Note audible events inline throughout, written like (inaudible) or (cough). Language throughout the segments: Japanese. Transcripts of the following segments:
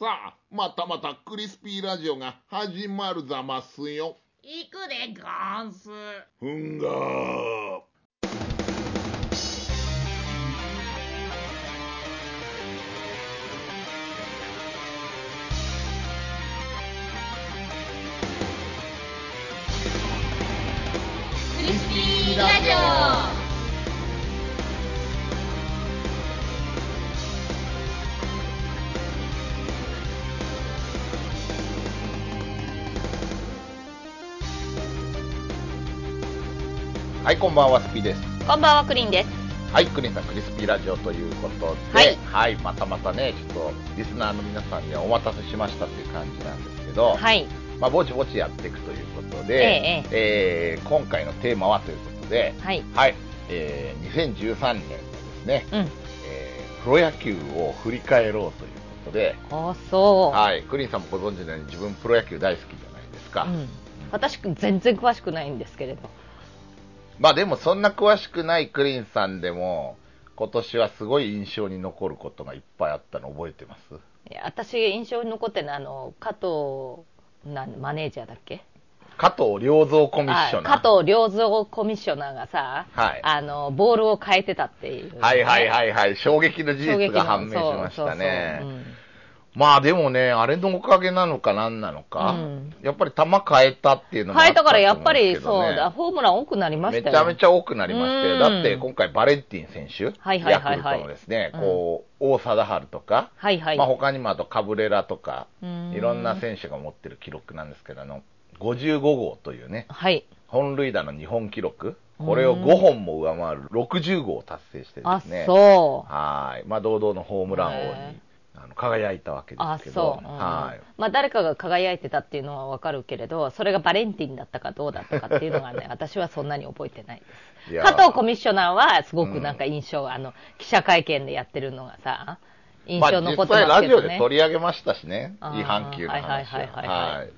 さあ、またまたクリスピーラジオが始まるざますよ。行くでゴンス。ふんがー。クリスピーラジオ。はい、こんばんは、スピーです。こんばんは、クリンです。はい、クリンさん、クリスピーラジオということで、はいまたまたね、ちょっと、リスナーの皆さんにはお待たせしましたという感じなんですけど、はい。まあ、ぼちぼちやっていくということえで、えー今回のテーマはということで、はい。はい、えー2013年のですね、うん。えープロ野球を振り返ろうということで、あ、そう。はい、クリンさんもご存知のように自分プロ野球大好きじゃないですか。うん。私、全然詳しくないんですけれど。まあでもそんな詳しくないクリンさんでも、今年はすごい印象に残ることがいっぱいあったの覚えてます？いや私、印象に残ってるのは、あの、加藤、なんマネージャーだっけ？加藤良三コミッショナー。あ加藤良三コミッショナーがさ、はい。あの、ボールを変えてたっていう、はいはいはいはい、衝撃の事実が判明しましたね。そうそうそうまあでもね、あれのおかげなのかなんなのか、うんやっぱり球変えたっていうのもあ変えたからやっぱりそうだ、ホームラン多くなりましめたよ。ちゃめちゃ多くなりましたよ。うんだって今回バレンティン選手、はいはいはいはいヤクルトのですね、うんこう、王貞治とか、はいはい。まあ他にもあとカブレラとか、うんいろんな選手が持ってる記録なんですけど、あの、55号というね、はい。本塁打の日本記録、これを5本も上回る60号を達成してであすね、、そう。はい。まあ堂々のホームラン王へにあの輝いたわけであすけど、そう、うんはい。まあ、誰かが輝いてたっていうのはわかるけれど、それがバレンティンだったかどうだったかっていうのがね、(laughs) 私はそんなに覚えてないです。加藤コミッショナーはすごくなんか印象、あの、記者会見でやってるのがさ、印まあ象残実ってますけどね。際ラジオで取り上げましたしね、違反球の話はいはいはいはいはいはい。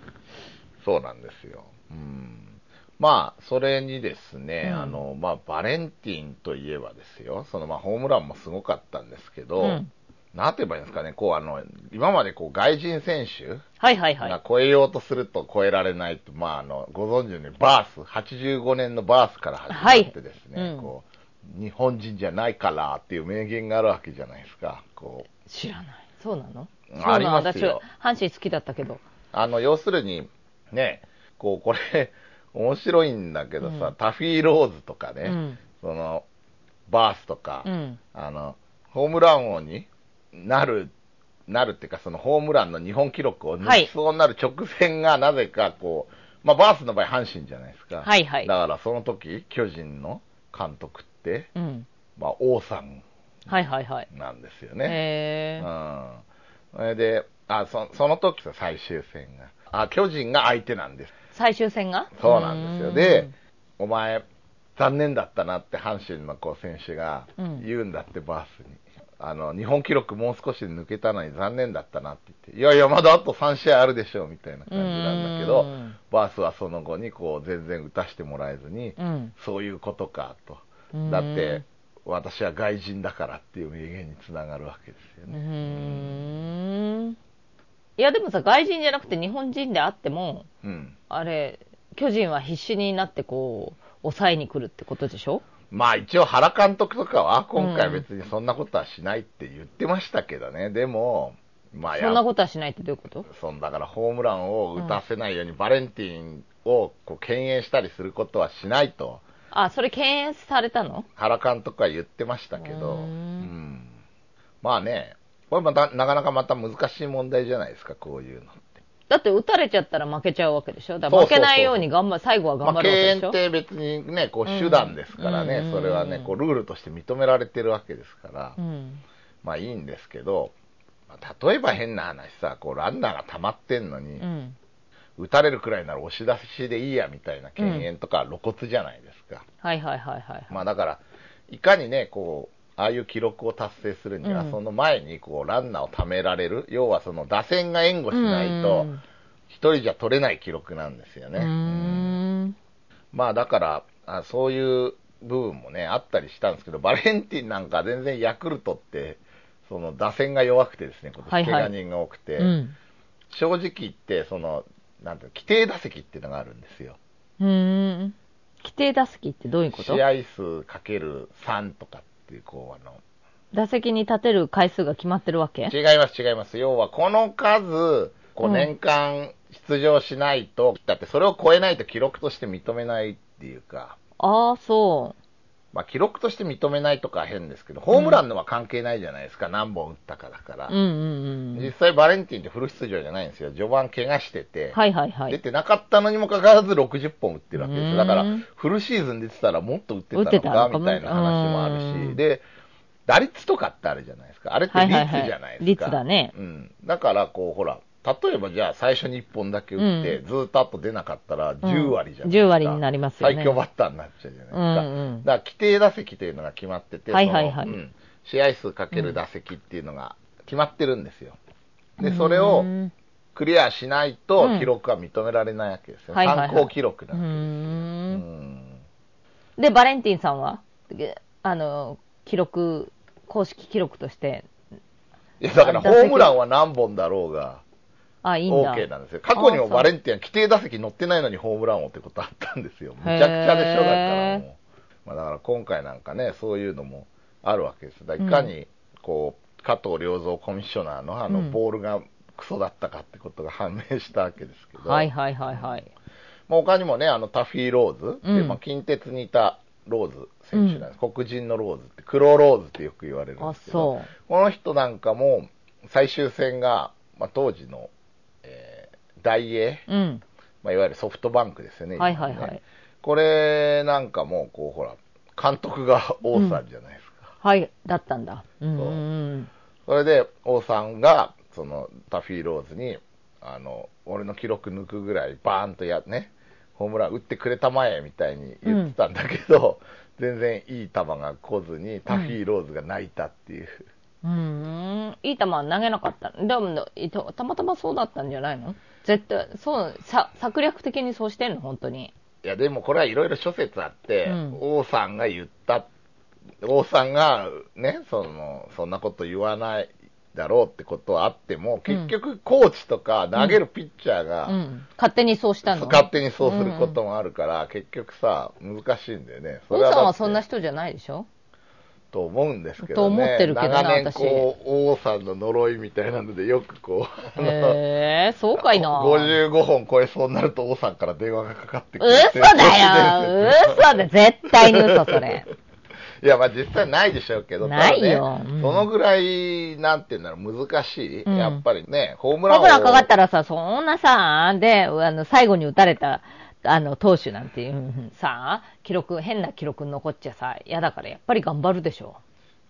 そうなんですよ。うん。まあ、それにですね、うんあの、まあ、バレンティンといえばですよ、その、まあ、ホームランもすごかったんですけど、うんなんて言えばいいんですかね、こう、あの、今までこう、外人選手はいはいはいが。超えようとすると超えられないと、まあ、あの、ご存知のように、バース、85年のバースから始まってですね、はいうんこう、日本人じゃないからっていう名言があるわけじゃないですか、こう。知らない。そうなのありますよ私、阪神好きだったけど。あの、要するに、ね、こう、これ、面白いんだけどさ、うんタフィーローズとかね、うんその、バースとか、うん。あの、ホームラン王になる、なるっていうか、そのホームランの日本記録を抜きそうになる直前が、なぜかこう、まあ、バースの場合、阪神じゃないですか。はいはいだから、その時、巨人の監督って、うん。まあ、王さんはいはいはい。なんですよね。へー。うん。それで、あ、そその時さ、最終戦が。あ、巨人が相手なんです。最終戦が？そうなんですよ。で、お前、残念だったなって阪神のこう選手がうん言うんだって、バースに。あの、日本記録もう少しで抜けたのに残念だったなって言って、いやいや、まだあと3試合あるでしょ、みたいな感じなんだけどうん、バースはその後にこう全然打たしてもらえずに、うん。そういうことか、とうん。だって、私は外人だからっていう名言につながるわけですようね。いや、でもさ、外人じゃなくて日本人であっても、うん。あれ、巨人は必死になってこう、抑えに来るってことでしょ？まあ一応原監督とかは今回別にそんなことはしないって言ってましたけどね。でも、まあやそんなことはしないってどういうこと？そんだからホームランを打たせないようにバレンティンをこう敬遠したりすることはしないと。あ、それ敬遠されたの？原監督は言ってましたけど、うーん。うん。まあね、これまたなかなかまた難しい問題じゃないですか、こういうの。だって打たれちゃったら負けちゃうわけでしょ？だから負けないように頑張最後は頑まあ、張る敬わけでしょ、遠って別にね、こう手段ですからね、うんそれはね、こうルールとして認められてるわけですから、うん。まあいいんですけど、まあ例えば変な話さ、こうランナーが溜まってんのに、うん。打たれるくらいなら押し出しでいいやみたいな敬遠とか露骨じゃないですか。はいはいはいはい。まあだから、いかにね、こう、ああいう記録を達成するには、うんその前にこうランナーを貯められる、要はその打線が援護しないとうん、一人じゃ取れない記録なんですよね。まあだからあ、そういう部分もね、あったりしたんですけど、バレンティンなんか全然ヤクルトって、その打線が弱くてですね、今年、はいはい怪我人が多くて、うん。正直言って、その、なんていうの規定打席っていうのがあるんですよ。うーん。規定打席ってどういうこと？試合数かける3とかっていう、こう、あの、打席に立てる回数が決まってるわけ？違います、違います。要は、この数、こううん。年間出場しないと、だってそれを超えないと記録として認めないっていうか、ああ、そまあ記録として認めないとかは変ですけど、ホームランのは関係ないじゃないですか、何本打ったかだから。う。うんうんうん。実際バレンティンってフル出場じゃないんですよ。序盤怪我してて、はいはいはい。出てなかったのにもかかわらず60本打ってるわけですよ。だから、フルシーズン出てたらもっと打ってたのかみたいな話もあるうし、んで、打率とかってあるじゃないですか。あれって率じゃないですか。はいはいはい率だねうん。だから、こう、ほら、例えばじゃあ最初に1本だけ打って、うずーっと後出なかったら10割じゃないですか。10割になりますよね。最強バッターになっちゃうじゃないですか。うんうん。だから、規定打席というのが決まってて、はいはいはい。うん。試合数かける打席っていうのが決まってるんですよ。で、それをうんクリアしないとうん。記録は認められないわけですよ。参考記録なうわけですで、バレンティンさんは？げあの、記録、公式記録として、いや、だからホームランは何本だろうが、あ、いいんだ。OK なんですよ。過去にもバレンティンは規定打席乗ってないのにホームラン王ってことあったんですよ。むちゃくちゃでしょ、だからもう。まあ、だから今回なんかね、そういうのもあるわけです。だいかに、こう、加藤良三コミッショナーのあの、うんボールがクソだったかってことが判明したわけですけど、はいはいはいはい。まあ、他にもね、あの、タフィー・ローズ、でうんまあ、近鉄にいたローズ選手なんです。黒人のローズって、黒ローズってよく言われるんあで、すけど、そう。この人なんかも、最終戦が、まあ、当時の、えー大英、うん。まあ、いわゆるソフトバンクですよね。はいはいはい。これなんかも、こう、ほら、監督が王さんじゃないですか。はい、だったんだ。うんうんうん。それで、王さんが、その、タフィーローズに、あの、俺の記録抜くぐらい、バーンとや、ね、ホームラン打ってくれたまえ、みたいに言ってたんだけど、全然いい球が来ずに、タフィーローズが泣いたっていう。うーん、いい球は投げなかった。でも、たまたまそうだったんじゃないの？絶対、そう、さ策略的にそうしてんの、本当に。いや、でもこれはいろいろ諸説あって、うん王さんが言った、王さんがね、その、そんなこと言わないだろうってことはあっても、結局コーチとか投げるピッチャーが、うん。勝手にそうしたの？勝手にそうすることもあるから、結局さ、難しいんだよね。王さんはそんな人じゃないでしょ？と思うんですけとどね。思ってるけどな長年私こう、王さんの呪いみたいなので、よくこう、へえ、そうかいな。55本超えそうになると王さんから電話がかかってくる。嘘だよ嘘だ絶対に嘘、それ。(laughs) いや、まあ実際ないでしょうけど、ないただねようんそのぐらい、なんていうんだろう、難しい。うんやっぱりね、ホームランをホームランかかったらさ、そんなさ、で、あの、最後に打たれた、あの、投手なんていう、うんさ、記録、変な記録残っちゃさ、嫌だからやっぱり頑張るでしょ。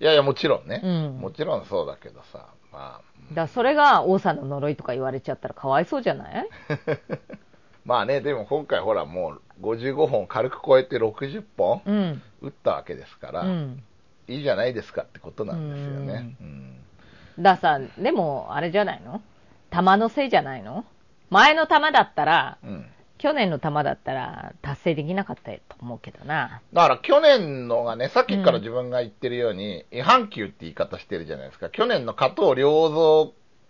いやいや、もちろんね、うん。もちろんそうだけどさ、まあ、だそれが王さんの呪いとか言われちゃったらかわいそうじゃない？(laughs) まあね、でも今回ほらもう55本軽く超えて60本うん。打ったわけですから、うん。いいじゃないですかってことなんですよね。うん。ださ、でも、あれじゃないの？球のせいじゃないの？前の球だったら、うん去年の球だったら達成できなかったと思うけどな。だから去年のがね、さっきから自分が言ってるように、違反球って言い方してるじゃないですか。去年の加藤良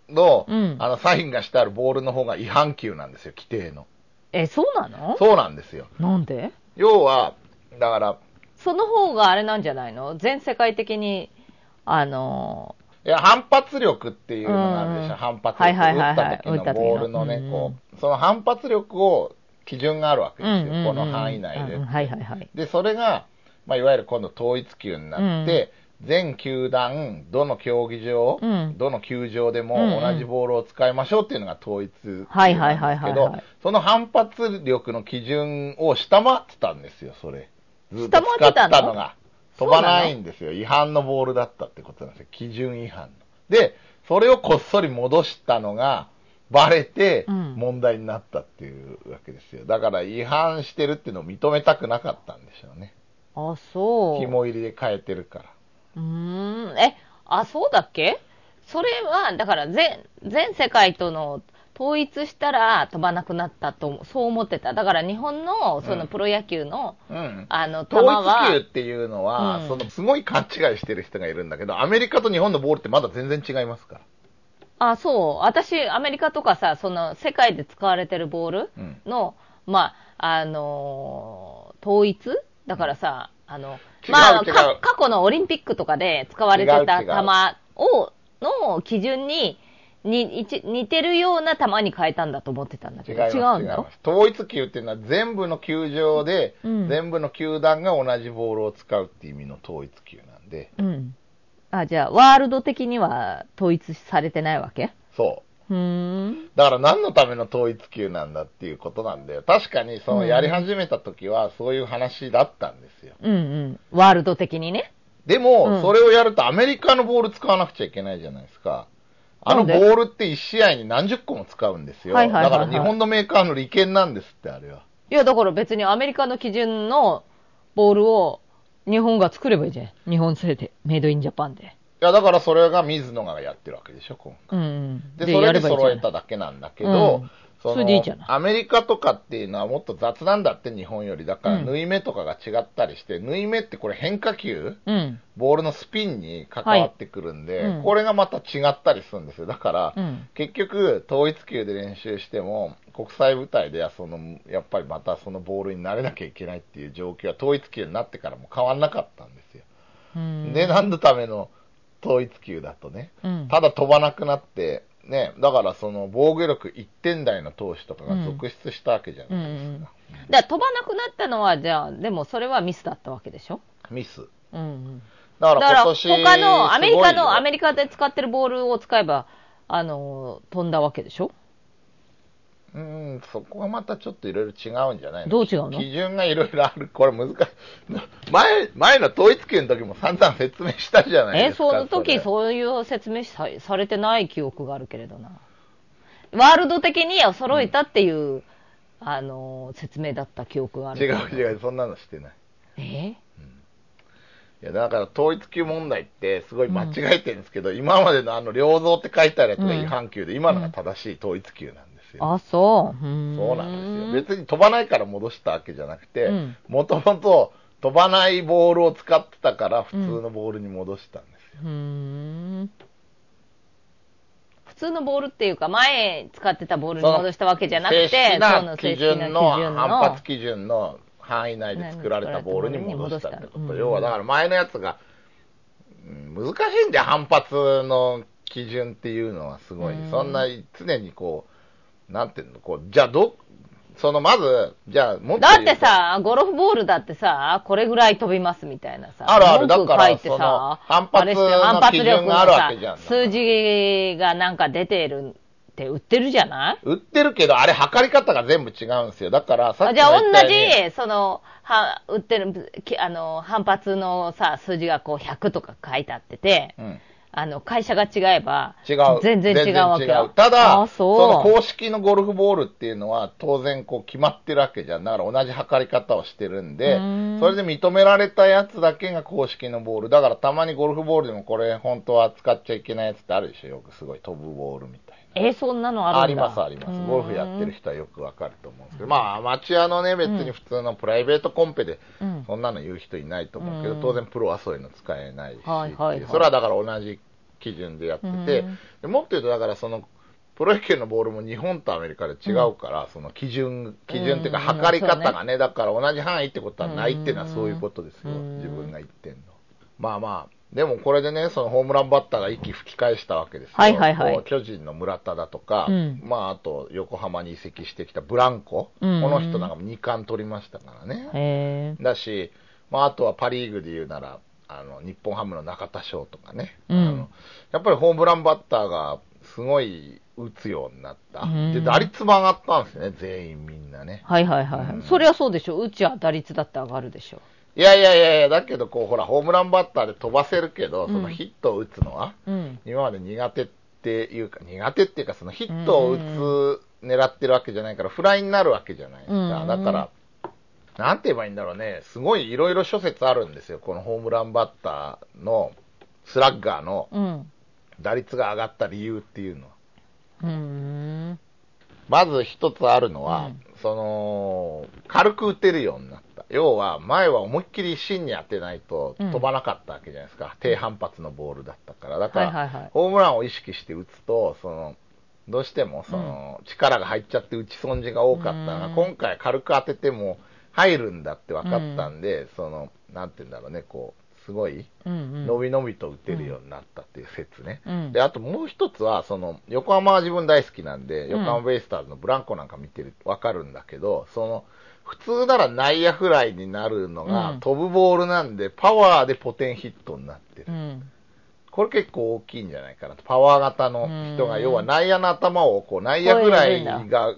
三の、うんあの、サインがしてあるボールの方が違反球なんですよ、規定の。え、そうなの？そうなんですよ。なんで？要は、だから、その方があれなんじゃないの？全世界的に、あの、いや、反発力っていうのがあるでしょ、うん反発力。打った時のボールのね、その反発力を、基準があるわけですよ、うんうんうんこの範囲内でうん。はいはいはい。で、それが、まあ、いわゆる今度統一球になって、全球団、どの競技場、うんどの球場でもうんうん同じボールを使いましょうっていうのが統一球なんですけどはい、その反発力の基準を下回ってたんですよ、それ。ずっと下回ってたの？使ったのが。飛ばないんですよ。違反のボールだったってことなんですよ。基準違反の。で、それをこっそり戻したのが、バレてうん問題になったっていうわけですよ。だから違反してるっていうのを認めたくなかったんでしょうね。あ、そう。肝入りで変えてるから。うーん。え、あ、そうだっけ？それは、だから全、全世界との統一したら飛ばなくなったと、そう思ってた。だから日本の、そのプロ野球の、うん。あの、球統一は、球っていうのは、うんそのすごい勘違いしてる人がいるんだけど、アメリカと日本のボールってまだ全然違いますから。あ、そう。私、アメリカとかさ、その、世界で使われてるボールうん。の、まあ、あのー統一？だからさ、あの、まあ、過去のオリンピックとかで使われてた球を、の基準に、に、一似てるような球に変えたんだと思ってたんだけど、違うんだ？統一球っていうのは全部の球場で、うん。全部の球団が同じボールを使うっていう意味の統一球なんで、うん。あ、じゃあ、ワールド的には統一されてないわけ？そう。うーん。だから何のための統一球なんだっていうことなんだよ。確かにそのやり始めた時はそういう話だったんですよ。うんうん。ワールド的にね。でも、うんそれをやるとアメリカのボール使わなくちゃいけないじゃないですか。あのボールって1試合に何十個も使うんですよ。だから日本のメーカーの利権なんですって、あれは。いや、だから別にアメリカの基準のボールを日本が作ればいいじゃん。日本製で。メイドインジャパンで。いや、だからそれが水野がやってるわけでしょ、今回。うんうん。で、それで揃えただけなんだけど、うんその、アメリカとかっていうのはもっと雑なんだって、日本より。だから、うん縫い目とかが違ったりして、縫い目ってこれ変化球うん。ボールのスピンに関わってくるんで、はいうんこれがまた違ったりするんですよ。だから、うん。結局、統一球で練習しても、国際舞台ではその、やっぱりまたそのボールに慣れなきゃいけないっていう状況は、統一球になってからも変わんなかったんですよ。うんで、何のための統一球だとね、うん。ただ飛ばなくなって、ね、だからその防御力1点台の投手とかが続出したわけじゃないですか。だから飛ばなくなったのは、じゃあ、でもそれはミスだったわけでしょ？ミス。うんうん。だからら今年他のアメリカの、アリメリカで使ってるボールを使えば、あの、飛んだわけでしょ？うん、そこがまたちょっといろいろ違うんじゃないの？どう違うの？基準がいろいろある。これ難しい。前、前の統一球の時も散々説明したじゃないえ、ですか。その時れそういう説明さされてない記憶があるけれどな。ワールド的には揃えたっていう、あの、説明だった記憶がある違。う違う、そんなのしてない。え？いや、だから統一球問題ってすごい間違えてるんですけど、今までのあの、良造って書いてあるやつが違反球で、今のが正しい統一球なんですよ。あ、そう。そうなんですよ。別に飛ばないから戻したわけじゃなくてうん、もともと飛ばないボールを使ってたから、普通のボールに戻したんですよ。うーん。普通のボールっていうか、前使ってたボールに戻したわけじゃなくて、そなの基準の反発基準の範囲内で作られたボールに戻したってこと。うん要はだから前のやつが、うん難しいんだよ、反発の基準っていうのはすごい。うんそんな常にこう、なんていうの、こう、じゃあど、そのまず、じゃあもっとだってさ、ゴルフボールだってさ、これぐらい飛びますみたいなさ。あるある。だから書いてさ反発のがあるわけじゃん。数字がなんか出てるって売ってるじゃない？売ってるけど、あれ測り方が全部違うんですよ。だから、さっきあじゃあ同じ、その、は、売ってる、きあの、反発のさ、数字がこう100とか書いてあってて、うんあの、会社が違えば、違う。全然違うわけよただ、あその公式のゴルフボールっていうのは当然こう決まってるわけじゃん。だから同じ測り方をしてるんでん、それで認められたやつだけが公式のボール。だからたまにゴルフボールでもこれ本当は使っちゃいけないやつってあるでしょ。よくすごい飛ぶボールみたいな。え、そんなのあるんだ。ありますあります。ゴルフやってる人はよくわかると思うんですけど、まあアマチュアのね、別に普通のプライベートコンペでうん。そんなの言う人いないと思うけど、うん。当然プロはそういうの使えないし、はいはいはい。それはだから同じ基準でやってて、うん。でもっと言うとだからその、プロ野球のボールも日本とアメリカで違うから、その基準、基準っていうかうん測り方がね、だから同じ範囲ってことはないっていうのはそういうことですよ、うん。自分が言ってんの。まあまあ、でもこれでね、そのホームランバッターが息吹き返したわけですよ。はいはいはい巨人の村田だとか、うんまああと横浜に移籍してきたブランコ、うんこの人なんかも2冠取りましたからね。へだし、まあ、あとはパ・リーグで言うなら、あの日本ハムの中田翔とかね、うんあのやっぱりホームランバッターがすごい打つようになった、うんで打率も上がったんですね、全員みんなね。はいはいはい。うんそりゃそうでしょ。うちは打率だって上がるでしょ。いやいやいやいや、だけどこう、ほら、ホームランバッターで飛ばせるけど、そのうんヒットを打つのは、うん。今まで苦手っていうか、苦手っていうか、そのヒットを打つ、狙ってるわけじゃないから、フライになるわけじゃないですか。うんだから、なんて言えばいいんだろうね、すごいいろいろ諸説あるんですよ、このホームランバッターのスラッガーのうん。打率が上がった理由っていうのは。うーん。まず一つあるのは、うんその、軽く打てるようになった。要は、前は思いっきり芯に当てないとうん飛ばなかったわけじゃないですか。低反発のボールだったから。だから、ホームランを意識して打つと、その、どうしても、その、力が入っちゃって打ち損じが多かったのが、うん今回軽く当てても入るんだって分かったんで、その、なんて言うんだろうね、こう、すごい。伸び伸びと打てるようになったっていう説ね。うんで、あともう一つは、その、横浜は自分大好きなんで、ん横浜ベイスターズのブランコなんか見てるとわかるんだけど、その、普通なら内野フライになるのが、うん飛ぶボールなんで、パワーでポテンヒットになってる。うん。これ結構大きいんじゃないかなと。パワー型の人が、うん要は内野の頭を、こう、内野フライが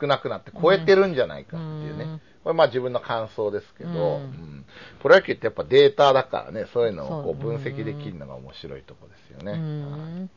少なくなって超えてるんじゃないかっていうね。うんこれまあ自分の感想ですけど、うんうんプロ野球ってやっぱデータだからね、そういうのをこう分析できるのが面白いとこですよね。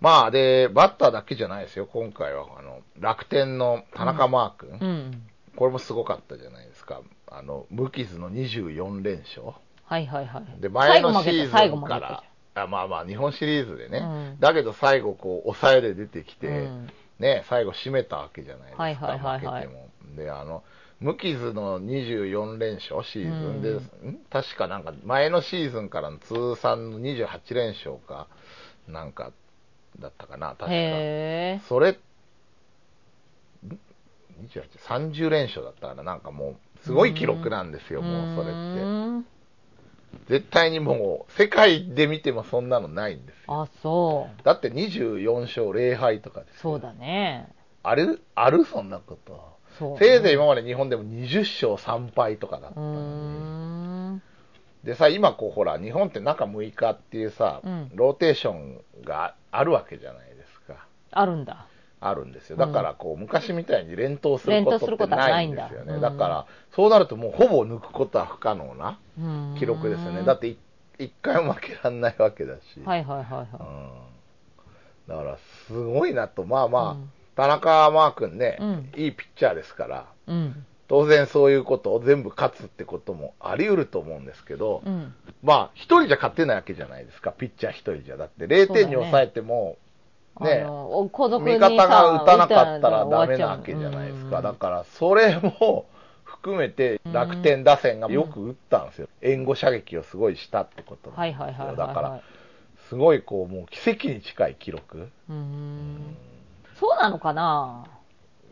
まあ、で、バッターだけじゃないですよ、今回は。あの、楽天の田中マー君、うん。これもすごかったじゃないですか。あの、無傷の24連勝。はいはいはい。で、前のシーズンから、あまあまあ、日本シリーズでね、うんだけど最後、こう、抑えで出てきて、うんね、最後締めたわけじゃないですか、はいはいはいはい。で、あの、無傷の24連勝シーズンで、うんん？確かなんか前のシーズンからの通算の28連勝か、なんか、だったかな、確か。それ、ん ?28、30連勝だったから、なんかもう、すごい記録なんですよ、もうそれって。うん絶対にもう、世界で見てもそんなのないんですよ。あ、そう。だって24勝0敗とかですよそうだね。あるあるそんなこと。そう。せいぜい今まで日本でも20勝3敗とかだったのに。ん。でさ、今こうほら、日本って中6日っていうさ、うんローテーションがあるわけじゃないですか。あるんだ。あるんですよ。だからこう、昔みたいに連投することってないんですよね。だうんだから、そうなるともうほぼ抜くことは不可能なうん記録ですよね。だってい一回も負けらんないわけだし。はいはいはいうんはだから、すごいなと。まあまあ、うん田中マー君ね、うんいいピッチャーですから、い。うん。当然そういうことを全部勝つってこともあり得ると思うんですけど、うん。まあ、一人じゃ勝てないわけじゃないですか、ピッチャー一人じゃ。だって0点に抑えても、ねあの後続に味方が打たなかったら打ダメなわけじゃないですか。うんだから、それも含めて楽天打線がよく打ったんですよ。援護射撃をすごいしたってことなんですよ。だから、すごいこう、もう奇跡に近い記録。うーん。そうなのかな？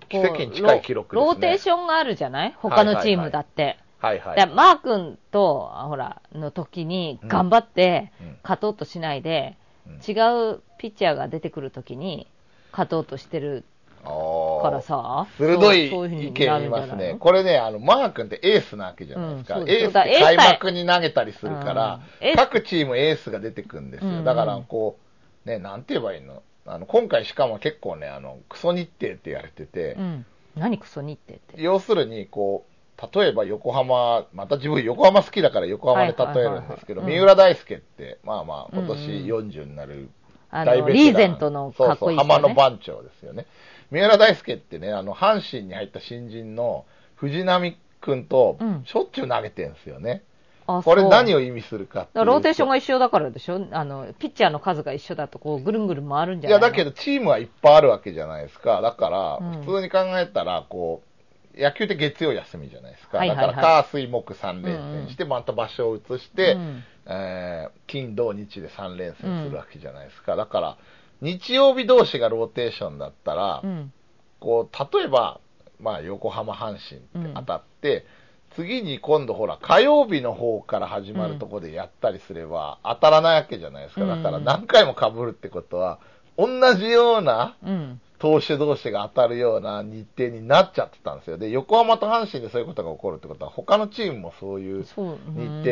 奇跡に近い記録ですね。ロローテーションがあるじ違他のチームだって。はいはい。でマー君と、ほら、の時に頑張ってうん。勝とうとしないで、うん。違うピッチャーが出てくる時に勝とうとしてるからさ、鋭い意見な言いますね。これね、あの、マー君ってエースなわけじゃないですか。うんエースって開幕に投げたりするから、各チームエースが出てくるんですよ。うんうん。だから、こう、ね、なんて言えばいいの？あの、今回しかも結構ね、あの、クソ日程って言われてて、うん。何クソ日程って？要するに、こう、例えば横浜、また自分横浜好きだから横浜で例えるんですけど、三浦大輔って、まあまあ、今年うんうん40になる大ベテランリーゼントのかっこいいそうそう。浜の番長ですよね。三浦大輔ってね、あの、阪神に入った新人の藤波くんとうん、しょっちゅう投げてんすよね。あこれ何をを意味するかローテーションが一緒だからでしょ？あの、ピッチャーの数が一緒だと、こう、ぐるんぐるん回るんじゃないの？いや、だけどチームはいっぱいあるわけじゃないですか。だから、うん。普通に考えたら、こう、野球って月曜休みじゃないですか。はいはいはい。だから、火、水、木3連戦して、また場所を移して、うん。えー金、土、日で3連戦するわけじゃないですか。だから、日曜日同士がローテーションだったら、うん。こう、例えば、まあ、横浜、阪神って当たって、次に今度ほら、火曜日の方から始まるところでやったりすれば、当たらないわけじゃないですか。だからうん何回も被るってことは、同じようなうん。投手同士が当たるような日程になっちゃってたんですよ。で、横浜と阪神でそういうことが起こるってことは、他のチームもそういう。日程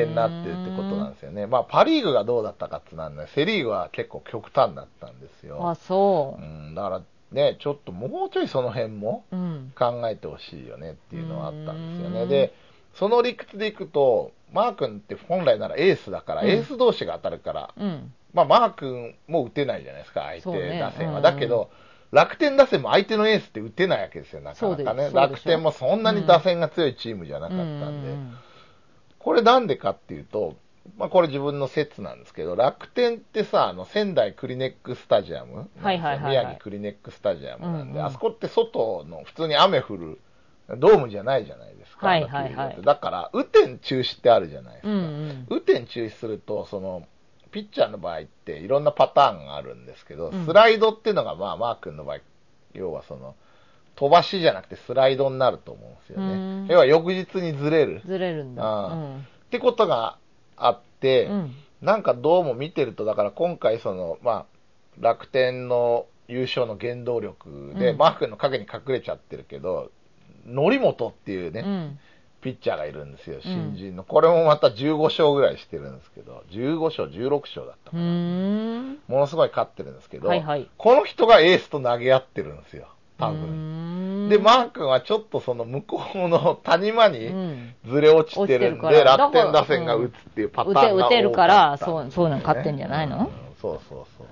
になってるってことなんですよね。まあ、パリーグがどうだったかってなんだセリーグは結構極端だったんですよ。あ、そうう。ん、だからね、ちょっともうちょいその辺もうん。考えてほしいよねっていうのはあったんですよね。うんで、その理屈でいくと、マー君って本来ならエースだから、うん。エース同士が当たるから、うん。まあ、マー君も打てないじゃないですか、相手打線は。うん。だけど、楽天打線も相手のエースって打てないわけですよ、なかなかね。楽天もそんなに打線が強いチームじゃなかったんで。うん。これなんでかっていうと、まあこれ自分の説なんですけど、楽天ってさ、あの仙台クリネックスタジアムはいはいはいはい。宮城クリネックスタジアムなんで、うんうん。あそこって外の普通に雨降る、ドームじゃないじゃないですか。はいはいはいだから、雨天中止ってあるじゃないですか。うんうん。雨天中止すると、その、ピッチャーの場合っていろんなパターンがあるんですけど、うんスライドっていうのが、まあ、マー君の場合、要はその、飛ばしじゃなくてスライドになると思うんですようんね。要は翌日にずれる。ずれるんだ。うんってことがあって、うん。なんかどうも見てると、だから今回その、まあ、楽天の優勝の原動力で、うんマー君の影に隠れちゃってるけど、則本っていうね、うん。ピッチャーがいるんですよ、新人の。これもまた15勝ぐらいしてるんですけど、15勝、16勝だったかうな。ーん。ものすごい勝ってるんですけど、はいはいこの人がエースと投げ合ってるんですよ、多分。んで、マー君はちょっとその向こうの谷間うにん。ずれ落ちてるんで、落ちてるから楽天打線が打つっていうパターンが多かったんですよね、打て打てるからそうそういうの勝ってんじゃないの？うんそうそうそう。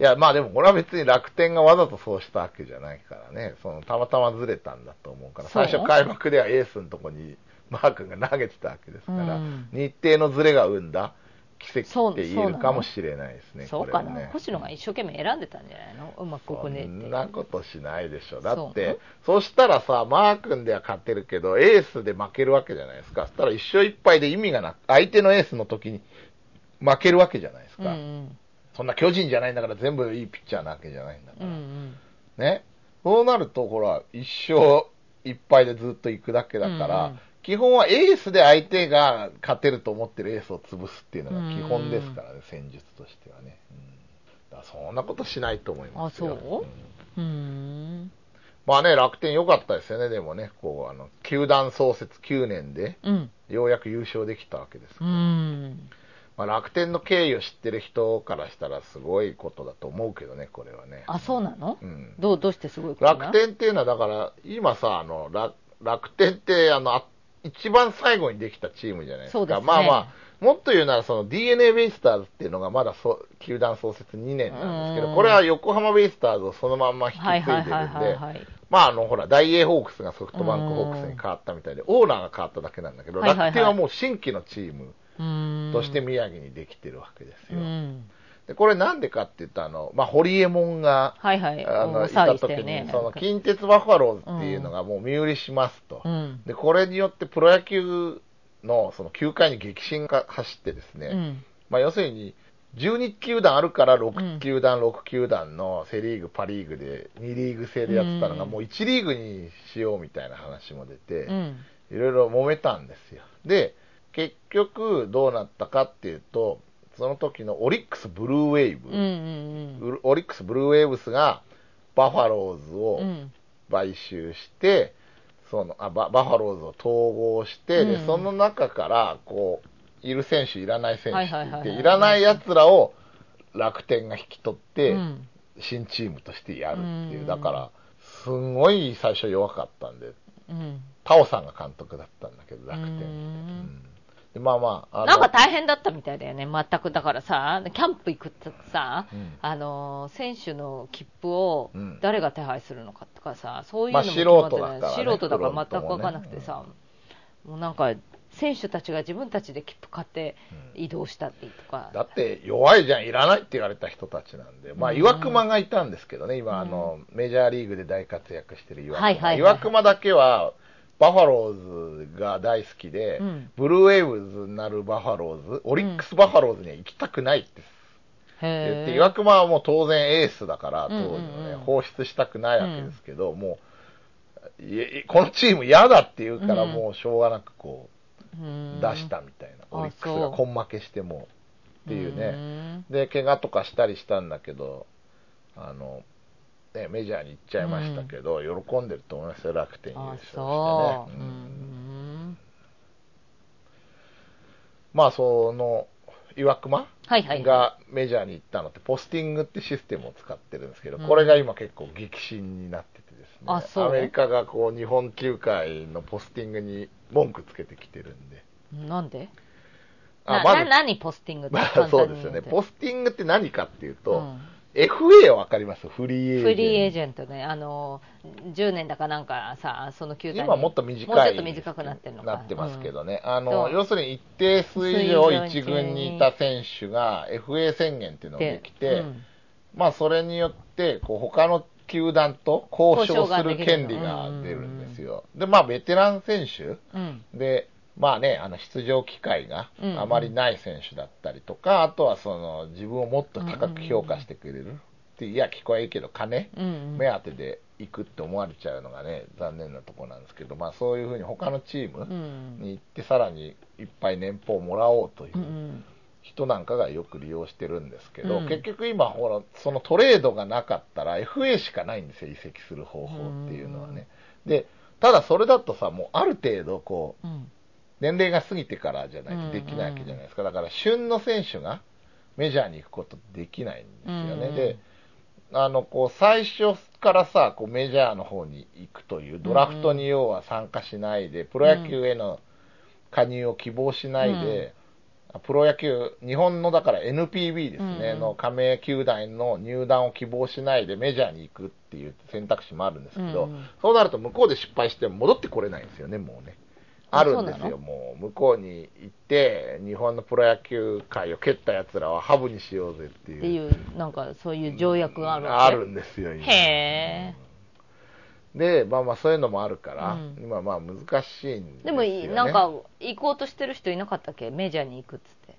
いや、まあでもこれは別に楽天がわざとそうしたわけじゃないからね、そのたまたまずれたんだと思うから、最初開幕ではエースのとこにマー君が投げてたわけですから、うん日程のずれが生んだ奇跡って言えるかもしれないですね。そうかな、星野が一生懸命選んでたんじゃないの？うまくここねそ。んなことしないでしょ。だって、そしたらさ、マー君では勝てるけど、エースで負けるわけじゃないですか。そしたら一勝一敗で意味がなく、相手のエースの時に負けるわけじゃないですうんか。そんな巨人じゃないんだから全部いいピッチャーなわけじゃないんだかうん。うら。んね。そうなると、ほら、一勝一敗でずっと行くだけだから、うんうん基本はエースで相手が勝てると思ってるエースを潰すっていうのが基本ですからね、戦術としてはね。うん、だそんなことしないと思いますよ。あそう？ん。うーん。まあね、楽天良かったですよね、でもね、こう、あの、球団創設9年で、うん。ようやく優勝できたわけですかうら、ん。まあ、楽天の経緯を知ってる人からしたらすごいことだと思うけどね、これはね。あ、そうなの？うん。どう、どうしてすごいことな楽天っていうのは、だから、今さ、あの、楽楽天って、あの、あ一番最後にできたチームじゃないですか。そうですねまあまあ、もっと言うなら、その DNA ベイスターズっていうのがまだそ球団創設2年なんですけど、うんこれは横浜ベイスターズをそのまんま引き継いはいでるんで、はいはいはいはい。まあ、あの、ほら、大英ホークスがソフトバンクホークスに変わったみたいで、オーナーが変わっただけなんだけど、はいはいはい楽天はもう新規のチームうーん。として宮城にできてるわけですよ。うん。で、これなんでかって言ったら、あの、まあ、堀江門が、はいはい。あの、いた時に、ね。その、近鉄バファローズっていうのがもう身売りしますと。うん。で、これによってプロ野球の、その、球界に激震が走ってですね、うん。まあ、要するに、12球団あるからうん6球団、6球団のセ・リーグ、パ・リーグで2リーグ制でやってたのが、うんもう1リーグにしようみたいな話も出て、うん。いろいろ揉めたんですよ。で、結局どうなったかっていうと、その時のオリックス・ブルーウェーブ、うんうんブルオリックス・ブルーウェーブスがバファローズうん。うをん。買収して、そのあババファローズを統合して、うんでその中からこういる選手、いらない選手ってはいらないやつらを楽天が引き取って、うん新チームとしてやるっていう、うんだから、すんごい最初弱かったんで、うん。タオさんが監督だったんだけど、楽天って。まあまあ、なんか大変だったみたいだよね、全く。だからさ、キャンプ行くとさ、うん。あのー選手の切符をうん。誰が手配するのかとかさ、そういうまあのも決まってない素人だからね素人だから全く分からなくてさ、もうなんか、選手たちが自分たちで切符買って移動したってとか。だって弱いじゃん、いらないって言われた人たちなんで、まあ、うん。岩隈がいたんですけどね、今、あの、メジャーリーグで大活躍してる岩隈。はいはいはい。岩隈だけは、バファローズが大好きで、うん。ブルーウェーブズになるバファローズ、オリックスバファローズには行きたくないって言って、へー岩隈はもう当然エースだから、当うん時のね、うん。うん放出したくないわけですけど、もう、いえこのチーム嫌だって言うから、うん。もうしょうがなくこう、うん。出したみたいな、あオリックスが根負けしてもっていうね、ん。で怪我とかしたりしたんだけど、あのね、メジャーに行っちゃいましたけど、喜んでると思いますよ、楽天優あ勝してね。まあ、その岩隈はいはい。がメジャーに行ったのって、ポスティングってシステムを使ってるんですけど、うん。これが今結構激震になっててですね、アメリカがこう日本球界のポスティングに文句つけてきてるんで。なんで？なあまずな何ポスティングってまあ、そうですよね。ポスティングって何かっていうと、うん FA わかります？フリーエージェント。フリーエージェントね、あの、10年だかなんかさ、その球団に今もっと短い。もうちょっと短くなってるのか。なってますけどね。うんあの、要するに一定数以上一軍にいた選手が FA 宣言っていうのができて、うんまあそれによって、こう他の球団と交渉する権利が出るんですよ。で、まあベテラン選手うん。で、まあね、あの出場機会がうんあまりない選手だったりとか、あとはその自分をもっと高く評価してくれるって、いや、聞こえいいけど、金、うんうん。目当てで行くって思われちゃうのがね、残念なところなんですけど、まあそういうふうに他のチームうん。に行って、さらにいっぱい年俸をもらおうというんう。うん人なんかがよく利用してるんですけど、うん結局今、ほら、そのトレードがなかったら FA しかないんですよ、移籍する方法っていうのはね。で、ただそれだとさ、もうある程度、こう、うん。年齢が過ぎてからじゃないとできないわけじゃないですか。だから、旬の選手がメジャーに行くことできないんですよね。うんで、あの、こう、最初からさ、こう、メジャーの方に行くという、ドラフトに要は参加しないで、プロ野球への加入を希望しないで、プロ野球、日本のだから NPB ですね、うんの加盟球団の入団を希望しないでメジャーに行くっていう選択肢もあるんですけど、うん。そうなると向こうで失敗しても戻ってこれないんですよね、もうね。ああるんですよ、もう向こうに行って、日本のプロ野球界を蹴ったやつらはハブにしようぜっていう。っていう、なんかそういう条約があるあるんですよ、今。へで、まあまあそういうのもあるから、うん。今まあ難しいんですよ、ね。でもい、なんか、行こうとしてる人いなかったっけ？メジャーに行くっつって。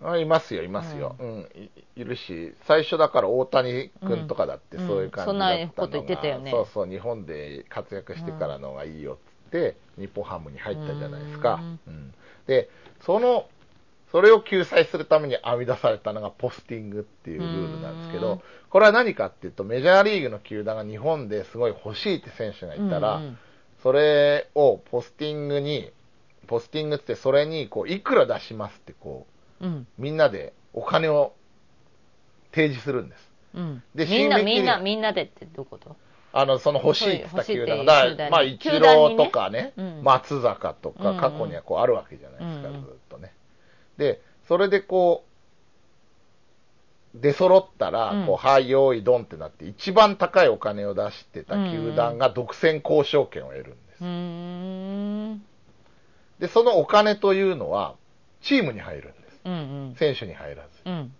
あいますよ、いますよ、うん。いいるし、最初だから大谷君とかだってうんそういう感じだったのが、うんそんなこと言ってたよね。そうそう、日本で活躍してからのがいいよっつって、日本ハムに入ったじゃないですか。うんうんで、その、それを救済するために編み出されたのがポスティングっていうルールなんですけどうん、これは何かっていうと、メジャーリーグの球団が日本ですごい欲しいって選手がいたら、それをポスティングに、ポスティングってそれにこういくら出しますってこう、うん。みんなでお金を提示するんです。うん。でみんな、みんな、みんなでってどういうこと？あの、その欲しいって言った球団が。まあ、イチローとかね、うん松坂とか、うんうん過去にはこうあるわけじゃないですか、うんうんずっとね。で、それでこう、出揃ったら、うんこう、はい、用意、ドンってなって、一番高いお金を出してた球団が独占交渉権を得るんです。うーん。で、そのお金というのは、チームに入るんです。うんうん。選手に入らず。うん。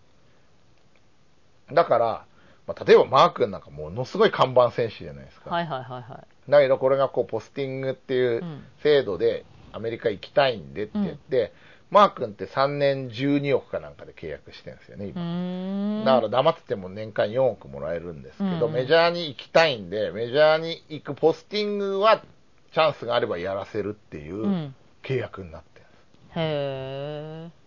だから、まあ、例えばマー君なんかものすごい看板選手じゃないですか。はいはいはいはい。だけどこれがこうポスティングっていううん制度でアメリカ行きたいんでって言って、マー君って3年12億かなんかで契約してるんですよね、う今。ーん。だから黙ってても年間4億もらえるんですけど、うんメジャーに行きたいんで、メジャーに行くポスティングはチャンスがあればやらせるっていううん契約になってるんです。へえ。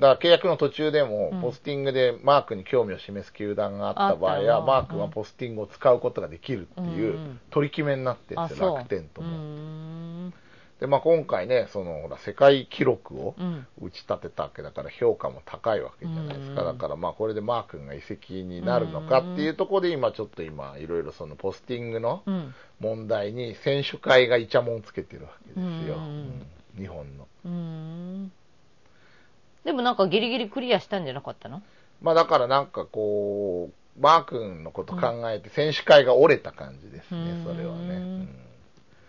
だから契約の途中でもうん、ポスティングでマークに興味を示す球団があった場合は、のマークはポスティングを使うことができるっていんううん取り決めになってるんあ、ですよ。楽天とも。ん。で、まあ今回ね、その、ほら、世界記録をうん。打ち立てたわけだから評価も高いわけじゃないですか。うんだからまあこれでマー君が移籍になるのかっていうところで今ちょっと今いろいろそのポスティングのうん。問題に選手会がイチャモンつけてるわけですよ。うんうん日本の。でもなんかギリギリクリアしたんじゃなかったの？まあだからなんかこう、マー君のこと考えて選手会が折れた感じですね、うん。それはね。うん。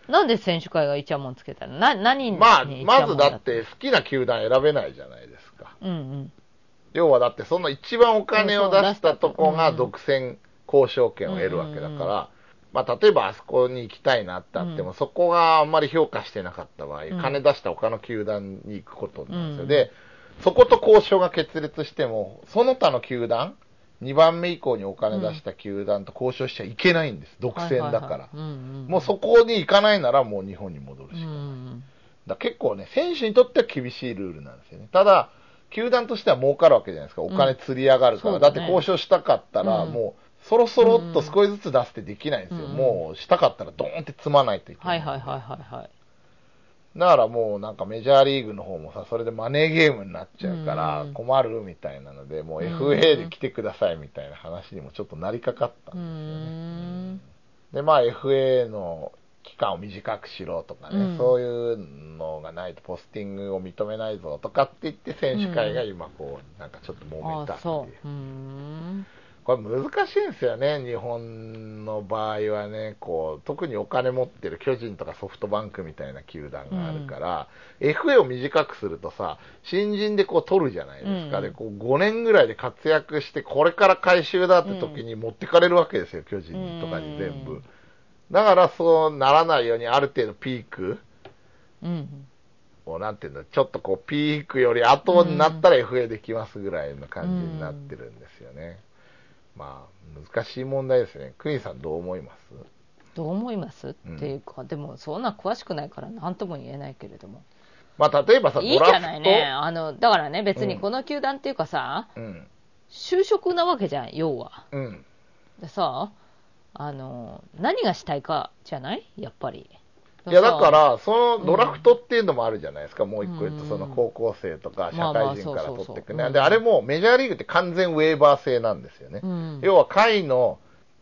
なんで選手会がイチャモンつけたの？な、何にまあ、まずだたって好きな球団選べないじゃないですか。うんうん。要はだってその一番お金を出したとこがうん独占交渉権を得るわけだから、まあ例えばあそこに行きたいなってあっても、うん。そこがあんまり評価してなかった場合、うん。金出した他の球団に行くことなんですよ。うん。で、そこと交渉が決裂しても、その他の球団、2番目以降にお金出した球団と交渉しちゃいけないんです。独占だから。もうそこに行かないならもう日本に戻るうしかない。ん。だから結構ね、選手にとっては厳しいルールなんですよね。ただ、球団としては儲かるわけじゃないですか。お金釣り上がるから。うだねって交渉したかったら、うんもう、そろそろっと少しずつ出してできないんですよ。うんもう、したかったらドーンって積まないといけな。はいいはいはいはいはい。だからもうなんかメジャーリーグの方もさ、それでマネーゲームになっちゃうからうん。困るみたいなので、もううん FA で来てくださいみたいな話にもちょっとなりかかったうんですよね。ーん。で、まあ FA の期間を短くしろとかね、うん。そういうのがないとポスティングを認めないぞとかって言って選手会が今こうなんかちょっと揉めたっていうこれ難しいんですよね日本の場合はね。こう特にお金持ってる巨人とかソフトバンクみたいな球団があるから、FA を短くするとさ新人でこう取るじゃないですか、うんでこう5年ぐらいで活躍してこれから回収だって時に持ってかれるわけですよ巨人とかに全部、うんだからそうならないようにある程度ピーク。うんをなんていうんだちょっとこうピークより後になったら FA できますぐらいの感じになってるんですよね、まあ難しい問題ですね。クニさんどう思います？どう思います、うんっていうかでもそんな詳しくないから何とも言えないけれども。まあ例えばさいいじゃないね。あのだからね別にこの球団っていうかさ、うん。就職なわけじゃん要は。うん。でさあの何がしたいかじゃない？やっぱりいやだかさら、そのドラフトっていうのもあるじゃないですか、もう一個言うと、うん。その高校生とか社会人から取っていくね、うんであれもメジャーリーグって完全ウェーバー制なんですよね、うん。要は下位の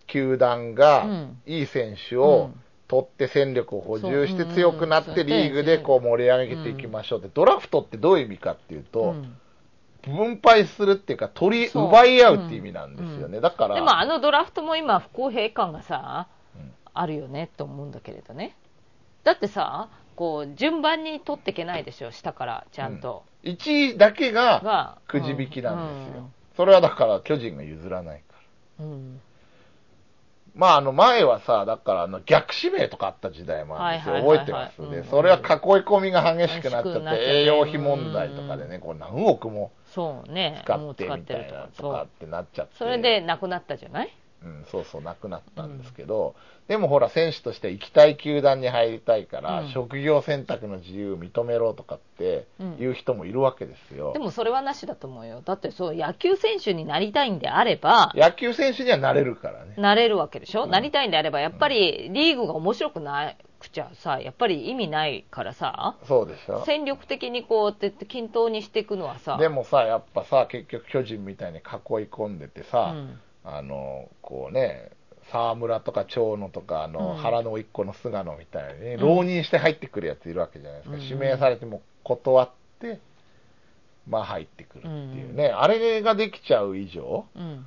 球団がうんいい選手をうん。取って戦力を補充して強くなってリーグでこう盛り上げていきましょうって、ドラフトってどういう意味かっていううと、ん。分配するっていうか、取り、奪い合うっていう意味なんですよね、うん。だから、でもあのドラフトも今不公平感がさ、うん。あるよねと思うんだけれどねだってさこう順番に取っていけないでしょ下からちゃんと、1位だけががくじ引きなんですよ、うん。それはだから巨人が譲らないから。うん。まあ、あの前はさ、だからあの逆指名とかあった時代もあるんですよ、覚えてます、でうん。それは囲い込みが激しくなっちゃって、栄養費問題とかでね、こう何億もそうね。使ってみたいるなとかってなっちゃって、それでなくなったじゃない？うん、そうそう、なくなったんですけど、でもほら、選手として行きたい球団に入りたいから、うん。職業選択の自由認めろとかっていう人もいるわけですよ。でもそれはなしだと思うよ。だってそう野球選手になりたいんであれば野球選手にはなれるからね。なれるわけでしょ、うん。なりたいんであればやっぱりリーグが面白くなくちゃさやっぱり意味ないからさそうでしょ。戦力的にこうやって均等にしていくのはさ。でもさ、やっぱさ、結局巨人みたいに囲い込んでてさ、うんあの、こうね、沢村とか長野とか、あの、うん原の一個の菅野みたいにね、うん浪人して入ってくるやついるわけじゃないですか。うん指名されても断って、まあ入ってくるっていうね。あれができちゃう以上、うん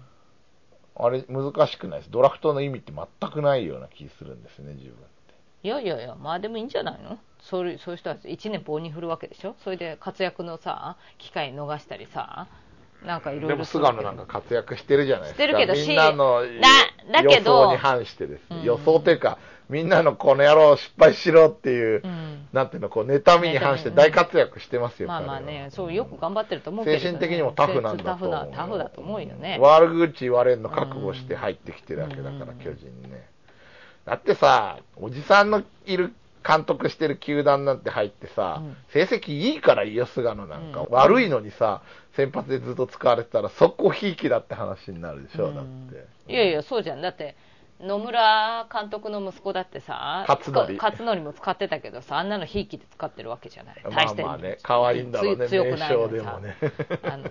あれ難しくないです。ドラフトの意味って全くないような気するんですね、自分って。いやいやいやまあでもいいんじゃないの？そういうそういう人は1年棒に振るわけでしょ？それで活躍のさ機会逃したりさなんかいろいろでも菅野なんか活躍してるじゃないですか。してるけどみんなのだだけど予想に反してですね、うん。予想というか、みんなのこの野郎失敗しろっていう、うん。なんていうの、こう、妬みに反して大活躍してますよ、まあまあねそうよく頑張ってると思うけど、ね、精神的にもタフなんだと思う。タフなタフだと思うよね。悪口言われるの覚悟して入ってきてるわけだから、うん。巨人にね。だってさ、おじさんのいる監督してる球団なんて入ってさ、うん成績いいからいいよ、菅野なんか。うん悪いのにさ、先発でずっと使われてたら、速攻ひいきだって話になるでしょ、だって。いやいやそうじゃんだって野村監督の息子だってさ勝則勝則も使ってたけどさあんなのひいきで使ってるわけじゃないま大してあまあね、可愛いんだろうね、つ強くないでもね。あの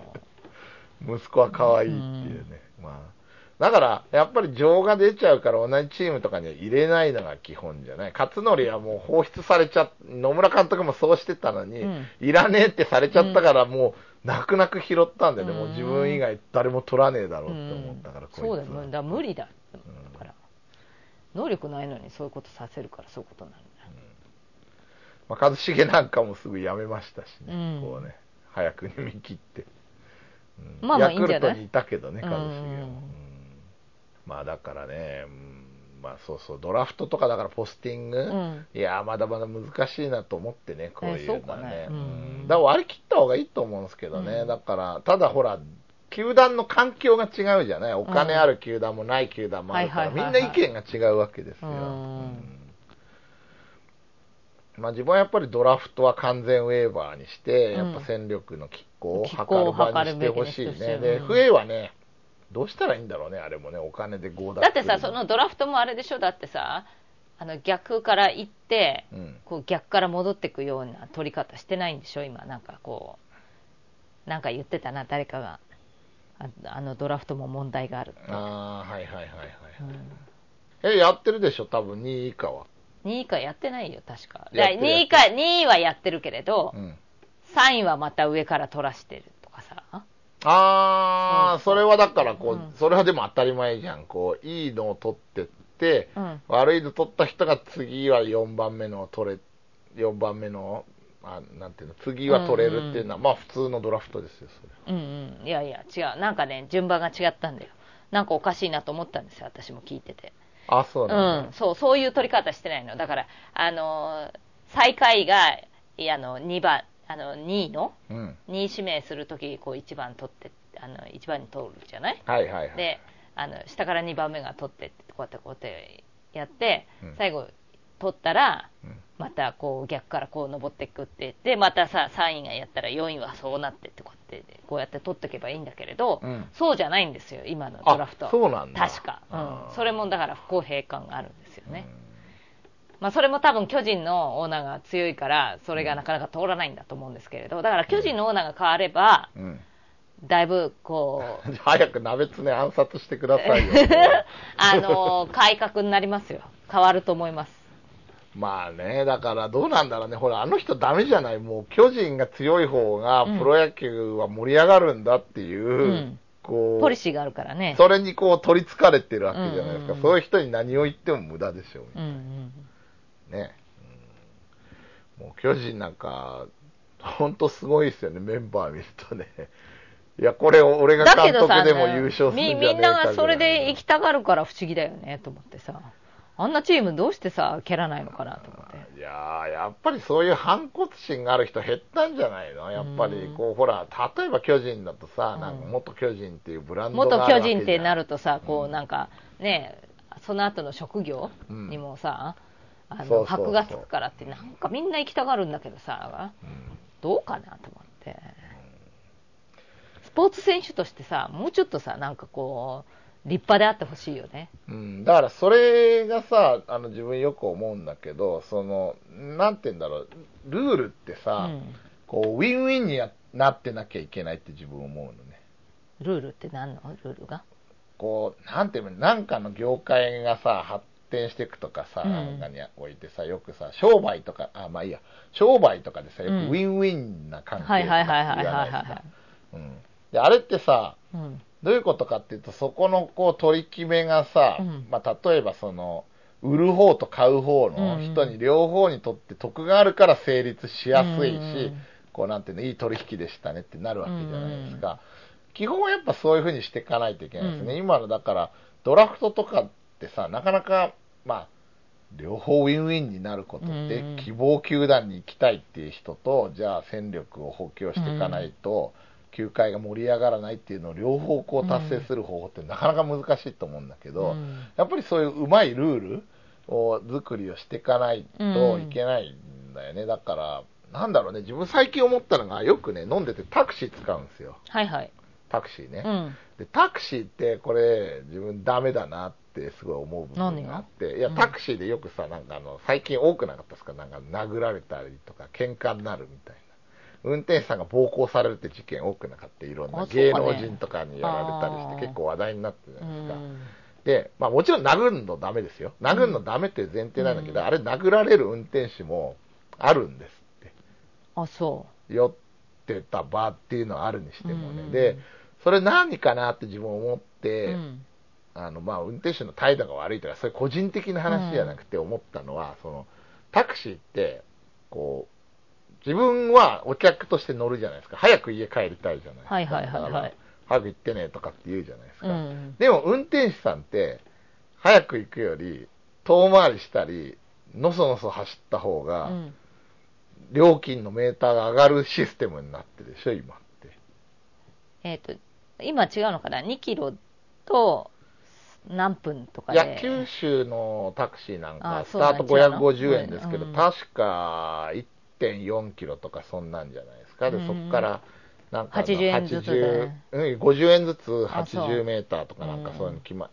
(laughs) 息子は可愛いっていうね。まあ。だから、やっぱり情が出ちゃうから同じチームとかには入れないのが基本じゃない。勝則はもう放出されちゃっ野村監督もそうしてたのに、うん。いらねえってされちゃったから、もう、泣く泣く拾ったんだよね。うん。もう自分以外誰も取らねえだろうって思ったから、こいつはそうだよ。だ無理だ。うんから。能力ないのにそういうことさせるからそういうことになるんだ。まあ、一茂なんかもすぐ辞めましたしね。うん。こうね、早く逃げ切って。うん。まあまあヤクルトいいんじゃない？にいたけどね、一茂も。まあだからね、うんまあそうそう、ドラフトとかだからポスティング、うん。いや、まだまだ難しいなと思ってね、こういうのはえそうかね。ね。うん。うん。だから割り切った方がいいと思うんですけどね、うん。だから、ただほら、球団の環境が違うじゃない、お金ある球団もない球団もあるから、みんない意見が違うわけですよ。うん。うん。まあ、自分はやっぱりドラフトは完全ウェーバーにして、うんやっぱ戦力の拮抗を図る場にしてほしいね。図るべきですよで、うん FA はね、どうしたらいいんだろうね、あれもね、お金で強奪だってさそのドラフトもあれでしょだってさあの逆から行ってうん、こう逆から戻っていくような取り方してないんでしょ今なんかこうなんか言ってたな誰かがああのドラフトも問題があるああ、はいはいはいはい。うんえ、やってるでしょ、多分2位以下は。2位かやってないよ、確か。やってる2位か、2位はやってるけれど、うん。3位はまた上から取らしてるとかさ。あー、それはだからこう、うんそれはでも当たり前じゃん。こう、いいのを取ってって、うん。悪いの取った人が次は4番目のを取れ、4番目の、あなんていうの、次は取れるっていうのは、まあ普通のドラフトですよ、それ。うんうん。いやいや、違う。なんかね、順番が違ったんだよ。なんかおかしいなと思ったんですよ、私も聞いてて。あ、そううなんだ。ん、そう、そういう取り方してないの。だから、あのー最下位が、いやあの、2番、あの、2位の、うん。2位指名するとき、こう、1番取って、あの、1番に通るじゃない？はいはいはい。で、あの、下から2番目が取ってって、こうやってこうやってやってうん、最後、取ったら、うん。またこう逆からこう登っていくってでまたさ3位がやったら4位はそうなってってこうやってこうやって取っていけばいいんだけれど、うん。そうじゃないんですよ今のドラフト。あそうなんだ。確か、うん、それもだから不公平感があるんですよね、まあ、それも多分巨人のオーナーが強いからそれがなかなか通らないんだと思うんですけれどだから巨人のオーナーが変われば。だいぶこう (laughs) 早く鍋つね暗殺してくださいよ。(laughs) あの改革になりますよ変わると思いますまあね、だからどうなんだろうね。ほら、あの人ダメじゃない。もう巨人が強い方がうんプロ野球は盛り上がるんだっていう、うんこう、ポリシーがあるからねそれにこう取り憑かれてるわけじゃないですか。うんうんうんそういう人に何を言っても無駄でしょう。うんうんね。うん。もう巨人なんか、ほんとすごいですよね、メンバー見るとね。いや、これ俺が監だけどさ督でも優勝するんじゃねえかみみんながそれで行きたがるから不思議だよねと思ってさ。あんなチームどうしてさ蹴らないのかなと思って。いやーやっぱりそういう反骨心がある人減ったんじゃないの？やっぱりこう、ほら、例えば巨人だとさ、うん。なんか元巨人っていうブランドが元巨人ってなるとさこううんなんかねその後の職業うん。にもさ、うそうそうの箔がつくからってなんかみんな行きたがるんだけどさうん。どうかなと思って。スポーツ選手としてさもうちょっとさなんかこう立派であってほしいよね。うん、だからそれがさ、あの自分よく思うんだけど、その、なんて言うんだろう、ルールってうさ、ん。こう、ウィンウィンにやなってなきゃいけないって自分思うのね。ルールって何のルールが？こう、なんていうの、なんかの業界がさ、発展していくとかさ、うん。なんかにおいてさ、よくさ、商売とか、あ、まあいいや、商売とかでさ、よくうんウィンウィンな関係とか言わないですかはいはい。うん。で、あれってさ、うん。どういうことかっていうと、そこのこう取り決めがさ、うん。まあ例えばその、売る方と買う方の人に両方にとって得があるから成立しやすいし、うん。こうなんていうの、いい取引でしたねってなるわけじゃないですか。基本はやっぱそういうふうにしていかないといけないですね。うん。今のだから、ドラフトとかってさ、なかなか、まあ、両方ウィンウィンになることって、うん。希望球団に行きたいっていう人と、じゃあ戦力を補強していかないと、球界が盛り上がらないっていうのを両方こう達成する方法ってなかなか難しいと思うんだけど、うん。やっぱりそういううまいルールを作りをしていかないといけないんだよね。だから、なんだろうね、自分最近思ったのが、よくね、飲んでてタクシー使うんですよ。はいはい。タクシーね。うん。で、タクシーってこれ自分ダメだなってすごい思う部分があって、いや、うんタクシーでよくさ、なんかあの、最近多くなかったですか？なんか殴られたりとか喧嘩になるみたいな。運転手さんが暴行されるって事件多くなかった。いろんな芸能人とかにやられたりして結構話題になってるじうゃないですか。んで、まあもちろん殴るのダメですよ。殴るのダメって前提なんだけど、うんあれ殴られる運転手もあるんですって。あそ酔ってた場っていうのはあるにしてもね。うんで、それ何かなって自分思っう、て、うんあの、まあ、運転手の態度が悪いとか、そういう個人的な話じゃなくて思ったのは、その、タクシーって、こう、自分はお客として乗るじゃないですか。早く家帰りたいじゃないですか。はいはいはいはい早く行ってねとかって言うじゃないですか。うんでも、運転手さんって、早く行くより、遠回りしたり、のそのそ走った方うが、ん料金のメーターが上がるシステムになってるでしょ、今って。えっ、と今違うのかな？2キロと何分とかで。いや、九州のタクシーなんか、スあそうなんタート違うの。550円ですけど、うん確か1.4キロとかそんなんじゃないですか？で、うん。そこから、なんかあの、80円ずつで。80うん、50円ずつあそう。80メーターとかなんかうんそういうの決ま、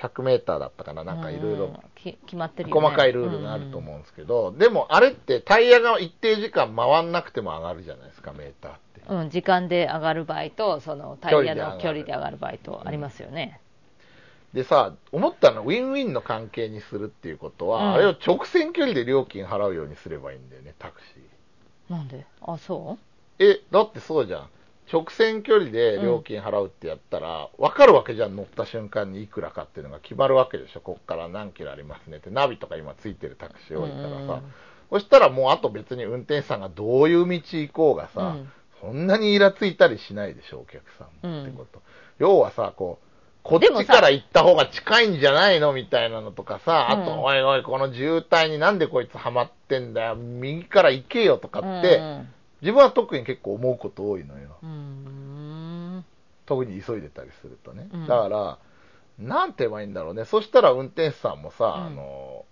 100メーターだったかな、なんかいろいろうんき決まってるよ、ね、細かいルールがあると思うんですけど、でもあれってタイヤが一定時間回んなくても上がるじゃないですか、メーターって。うん、うん時間で上がる場合とそのタイヤの距距離で上がる離で上がる場合とありますよね、でさ、思ったのはウィンウィンの関係にするっていうことは、うんあれを直線距離で料金払うようにすればいいんだよね、タクシー。なんで？あ、そえ、だってそうじゃん。直線距離で料金払うってやったら、わかるわけじゃん、乗った瞬間にいくらかっていうのが決まるわけでしょ。こっから何キロありますねって、ナビとか今ついてるタクシー多いからさ。うんうんそしたらもうあと別に運転手さんがどういう道行こうがさ、うんそんなにイラついたりしないでしょ、お客さんもってこと。要はさ、こう、こっちから行った方が近いんじゃないのみたいなのとかさ、あと、うんおいおい、この渋滞になんでこいつハマってんだよ、右から行けよとかう。って、うん自分は特に結構思うこと多いのよ。うん。うん。特に急いでたりするとね。うんだから、なんて言えばいいんだろうね。そしたら運転手さんもさ、うんあの、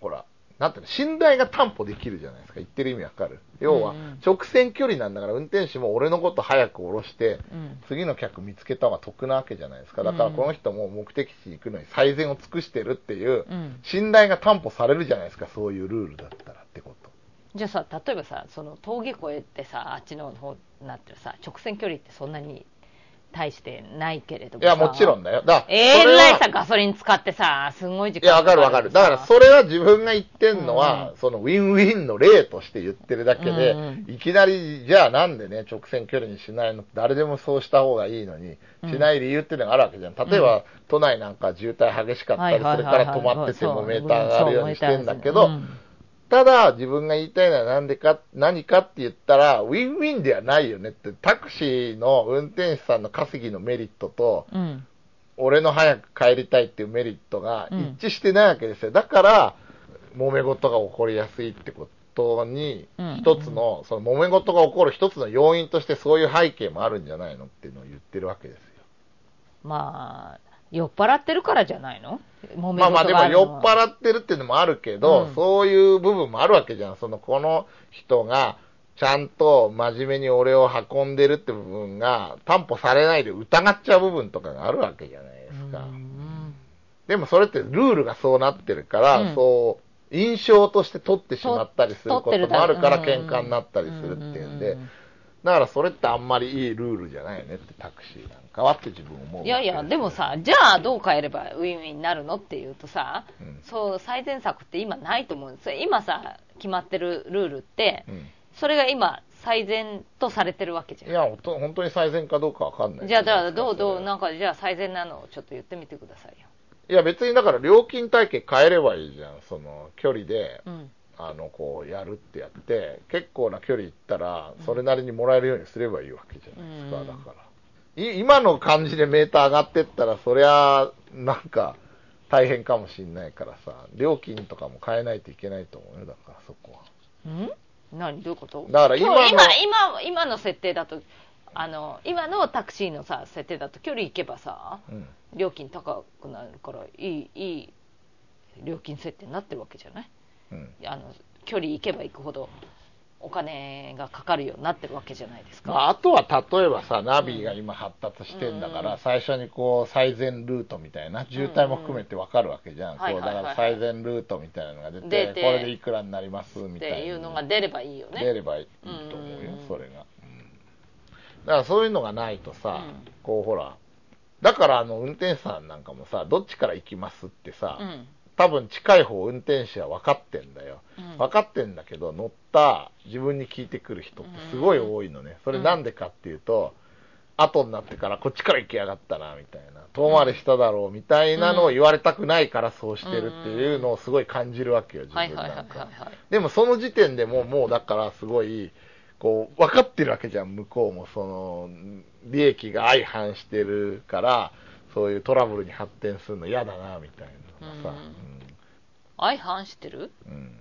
ほら、なんていうの、信頼が担保できるじゃないですか。言ってる意味わかる。要は直線距離なんだから運転手も俺のこと早く降ろして、うん。次の客見つけた方が得なわけじゃないですか。だからうんこの人も目的地行くのに最善を尽くしてるっていう、うん。信頼が担保されるじゃないですか。そういうルールだったらってこと。じゃあさ、例えばさ、その峠越えてさ、あっちの方になってるさ、直線距離ってそんなに対してないけれどもさ。いや、もちろんだよ。だからえらいさ、ガソリン使ってさ、すごい時間いや、わかるわかる。だから、それは自分が言ってんのは、うんそのウィンウィンの例として言ってるだけで、うんいきなり、じゃあなんでね、直線距離にしないの誰でもそうした方がいいのに、うんしない理由っていうのがあるわけじゃん。例えば、うん都内なんか渋滞激しかったりするから止まっててもメーターが上がるようにしてんだけどそう、ただ、自分が言いたいのはなんでか、何かって言ったら、ウィンウィンではないよねって、タクシーの運転手さんの稼ぎのメリットと、うんうん俺の早く帰りたいっていうメリットがうん一致してないわけですよ。だから、揉め事が起こりやすいってことにうん、一つの、その揉め事が起こる一つの要因としてそういう背景もあるんじゃないのっていうのを言ってるわけですよ。まあ、酔っ払ってるからじゃないの？まあまあでも酔っっ払ってるっていうのもあるけど、うん。そういう部分もあるわけじゃん。その、この人が、ちゃんと真面目に俺を運んでるって部分が担保されないで疑っちゃう部分とかがあるわけじゃないですか。うん。でもそれってルールがそうなってるから、うん。そう、印象として取ってしまったりすることもあるから喧嘩になったりするっていうんで。ん、だ。からそれってあんまりいいルールじゃないよねってタクシーなんかはって自分思ういやいや、でも、さ、じゃあどう変えればウィンウィンになるのっていうとさ、うんそう、最善策って今ないと思うんですよ。今さ、決まってるルールって、うんそれが今、最善とされてるわけじゃん。いや、本当に最善かどうかわかんない。じゃあ、じゃあどう、どう、ななんか、じゃあ最善なのをちょっと言ってみてくださいよ。いや、別にだから料金体系変えればいいじゃん。その、距離で、うん。あの、こう、やるってやって、結構な距離行ったら、それなりにもらえるようにすればいいわけじゃないですか、うんだから。い今の感じでメーター上がってったら、そりゃ、なんか、大変かもしんないからさ、料金とかも変えないといけないと思うよ、だからそこは。ん？何？どういうこと？だから今の今今、今、今の設定だと、あの、今のタクシーのさ、設定だと距離行けばさ、うん。料金高くなるから、いい、いい料金設定になってるわけじゃない？うん。あの、距離行けば行くほど、お金がかかるようになってるわけじゃないですか。まあ、あとは例えばさ、ナビが今発達してんだから、うん最初にこう、最善ルートみたいな、渋滞も含めてわかるわけじゃん。はいこう、だはいはいはいから最善ルートみたいなのが出て、出てこれでいくらになりますみったいな。ていうのが出ればいいよね。出ればいいと思うようん、それが。うんだからそういうのがないとさ、うんこうほら、だからあの運転手さんなんかもさ、どっちから行きますってさ、うん。多分近い方運転手は分かってんだよ。うん分かってんだけど、乗った自分に聞いてくる人ってすごい多いのね。それなんでかっていうと、後になってからこっちから行きやがったな、みたいな。遠回りしただろう、みたいなのを言われたくないからそうしてるっていうのをすごい感じるわけよ、自分なんか。はい。でもその時点でもう、もうだからすごい、こう、分かってるわけじゃん、向こうも。その、利益が相反してるから、そういうトラブルに発展するの嫌だな、みたいなのがさ。相反してる？うん。うん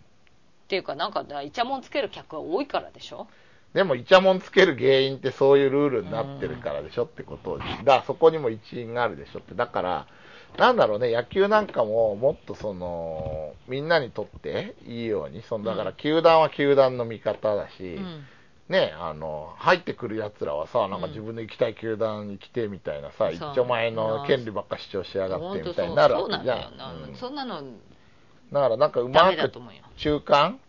っていうか、なんか、イチャモンつける客が多いからでしょ？でも、イチャモンつける原因ってそういうルールになってるからでしょってことを、だからそこにも一因があるでしょって。だから、なんだろうね、野球なんかももっとその、みんなにとっていいように、そのだから球団は球団の味方だし、うん。ね、あの、入ってくる奴らはさ、なんか自分の行きたい球団に来てみたいなさ、一そう丁前の権利ばっか主張しやがってみたいになるわけじゃん。そんな、のだからなんかうダまく。中間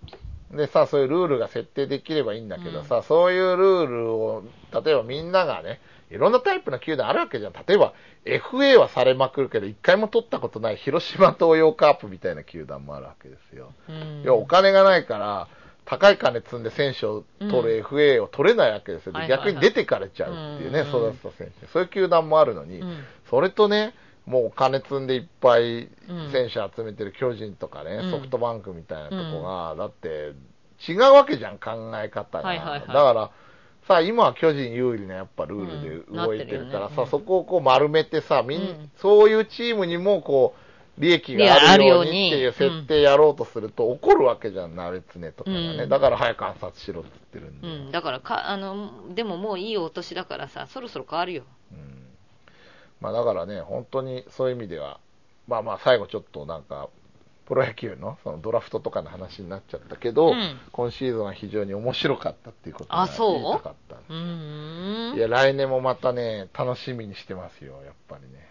でさ、そういうルールが設定できればいいんだけどさ、そういうルールを、例えばみんながね、いろんなタイプの球団あるわけじゃん。例えば、FA はされまくるけど、一回も取ったことない広島東洋カープみたいな球団もあるわけですよ。うん要はお金がないから、高い金積んで選手を取る FA を取れないわけですよ。ではいはいはい逆に出てかれちゃうっていうね、うん。育てた選手。そういう球団もあるのに、うん。それとね、もうお金積んでいっぱいうん選手集めてる巨人とかね、うん。ソフトバンクみたいなとこが、だって違うわけじゃん、考え方が。だから、さあ今は巨人有利なやっぱルールで動いてるからさ、そこをこう丸めてさ、みん。そういうチームにもこう、利益があるようにっていう設定やろうとすると怒るわけじゃん、鍋つねとかがね。うんだから早く暗殺しろって言ってるんうで。ん、だからかあの、でももういいお年だからさ、そろそろ変わるよ。うんまあだからね、本当にそういう意味では、まあまあ最後ちょっとなんか、プロ野球のそのドラフトとかの話になっちゃったけど、うん今シーズンは非常に面白かったっていうことがあそう？言いたかった。うーん。いや、来年もまたね、楽しみにしてますよ、やっぱりね。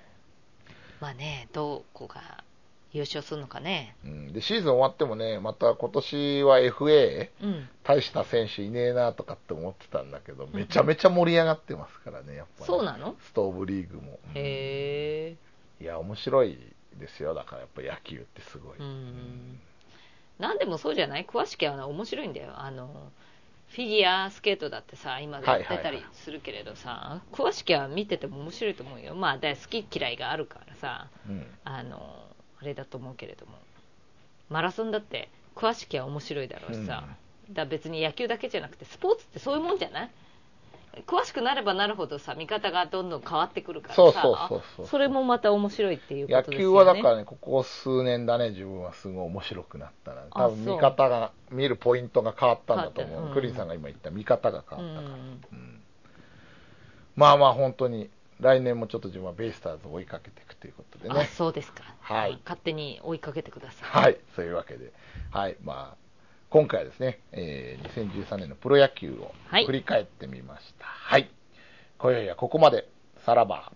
まあね、どこが優勝するのかね。うん、で、シーズン終わってもね、また今年は FA、うん。大した選手いねえなとかって思ってたんだけど、めちゃめちゃ盛り上がってますからね、やっぱり。そうなの？ストーブリーグも。へえ。いや、面白いですよ、だからやっぱ野球ってすごい。うん。なんでもそうじゃない？詳しきは面白いんだよ。あの、フィギュアスケートだってさ、今やってたりするけれどさ、詳しきは見てても面白いと思うよ。まあ、だ好き嫌いがあるからさ、うんあの、あれだと思うけれども。マラソンだって詳しきは面白いだろうしさ、だから別に野球だけじゃなくてスポーツってそういうもんじゃない？詳しくなればなるほどさ見方がどんどん変わってくるからさそうそうそうそうそれもまた面白いっていうこ野とですよね。球はだからね、ここ数年だね、自分はすごい面白くなったな。あ多分見方が、見るポイントが変わったんだと思う。うんクリンさんが今言った見方が変うわったから。ん。うん。まあまあ本当に、来年もちょっと自分はベイスターズを追いかけていくということであね。そうですか、はい。勝手に追いかけてください。はい、そういうわけで。はい、まあ、今回はですね、えー2013年のプロ野球をはい振り返ってみました。はい。今宵はここまで。さらば。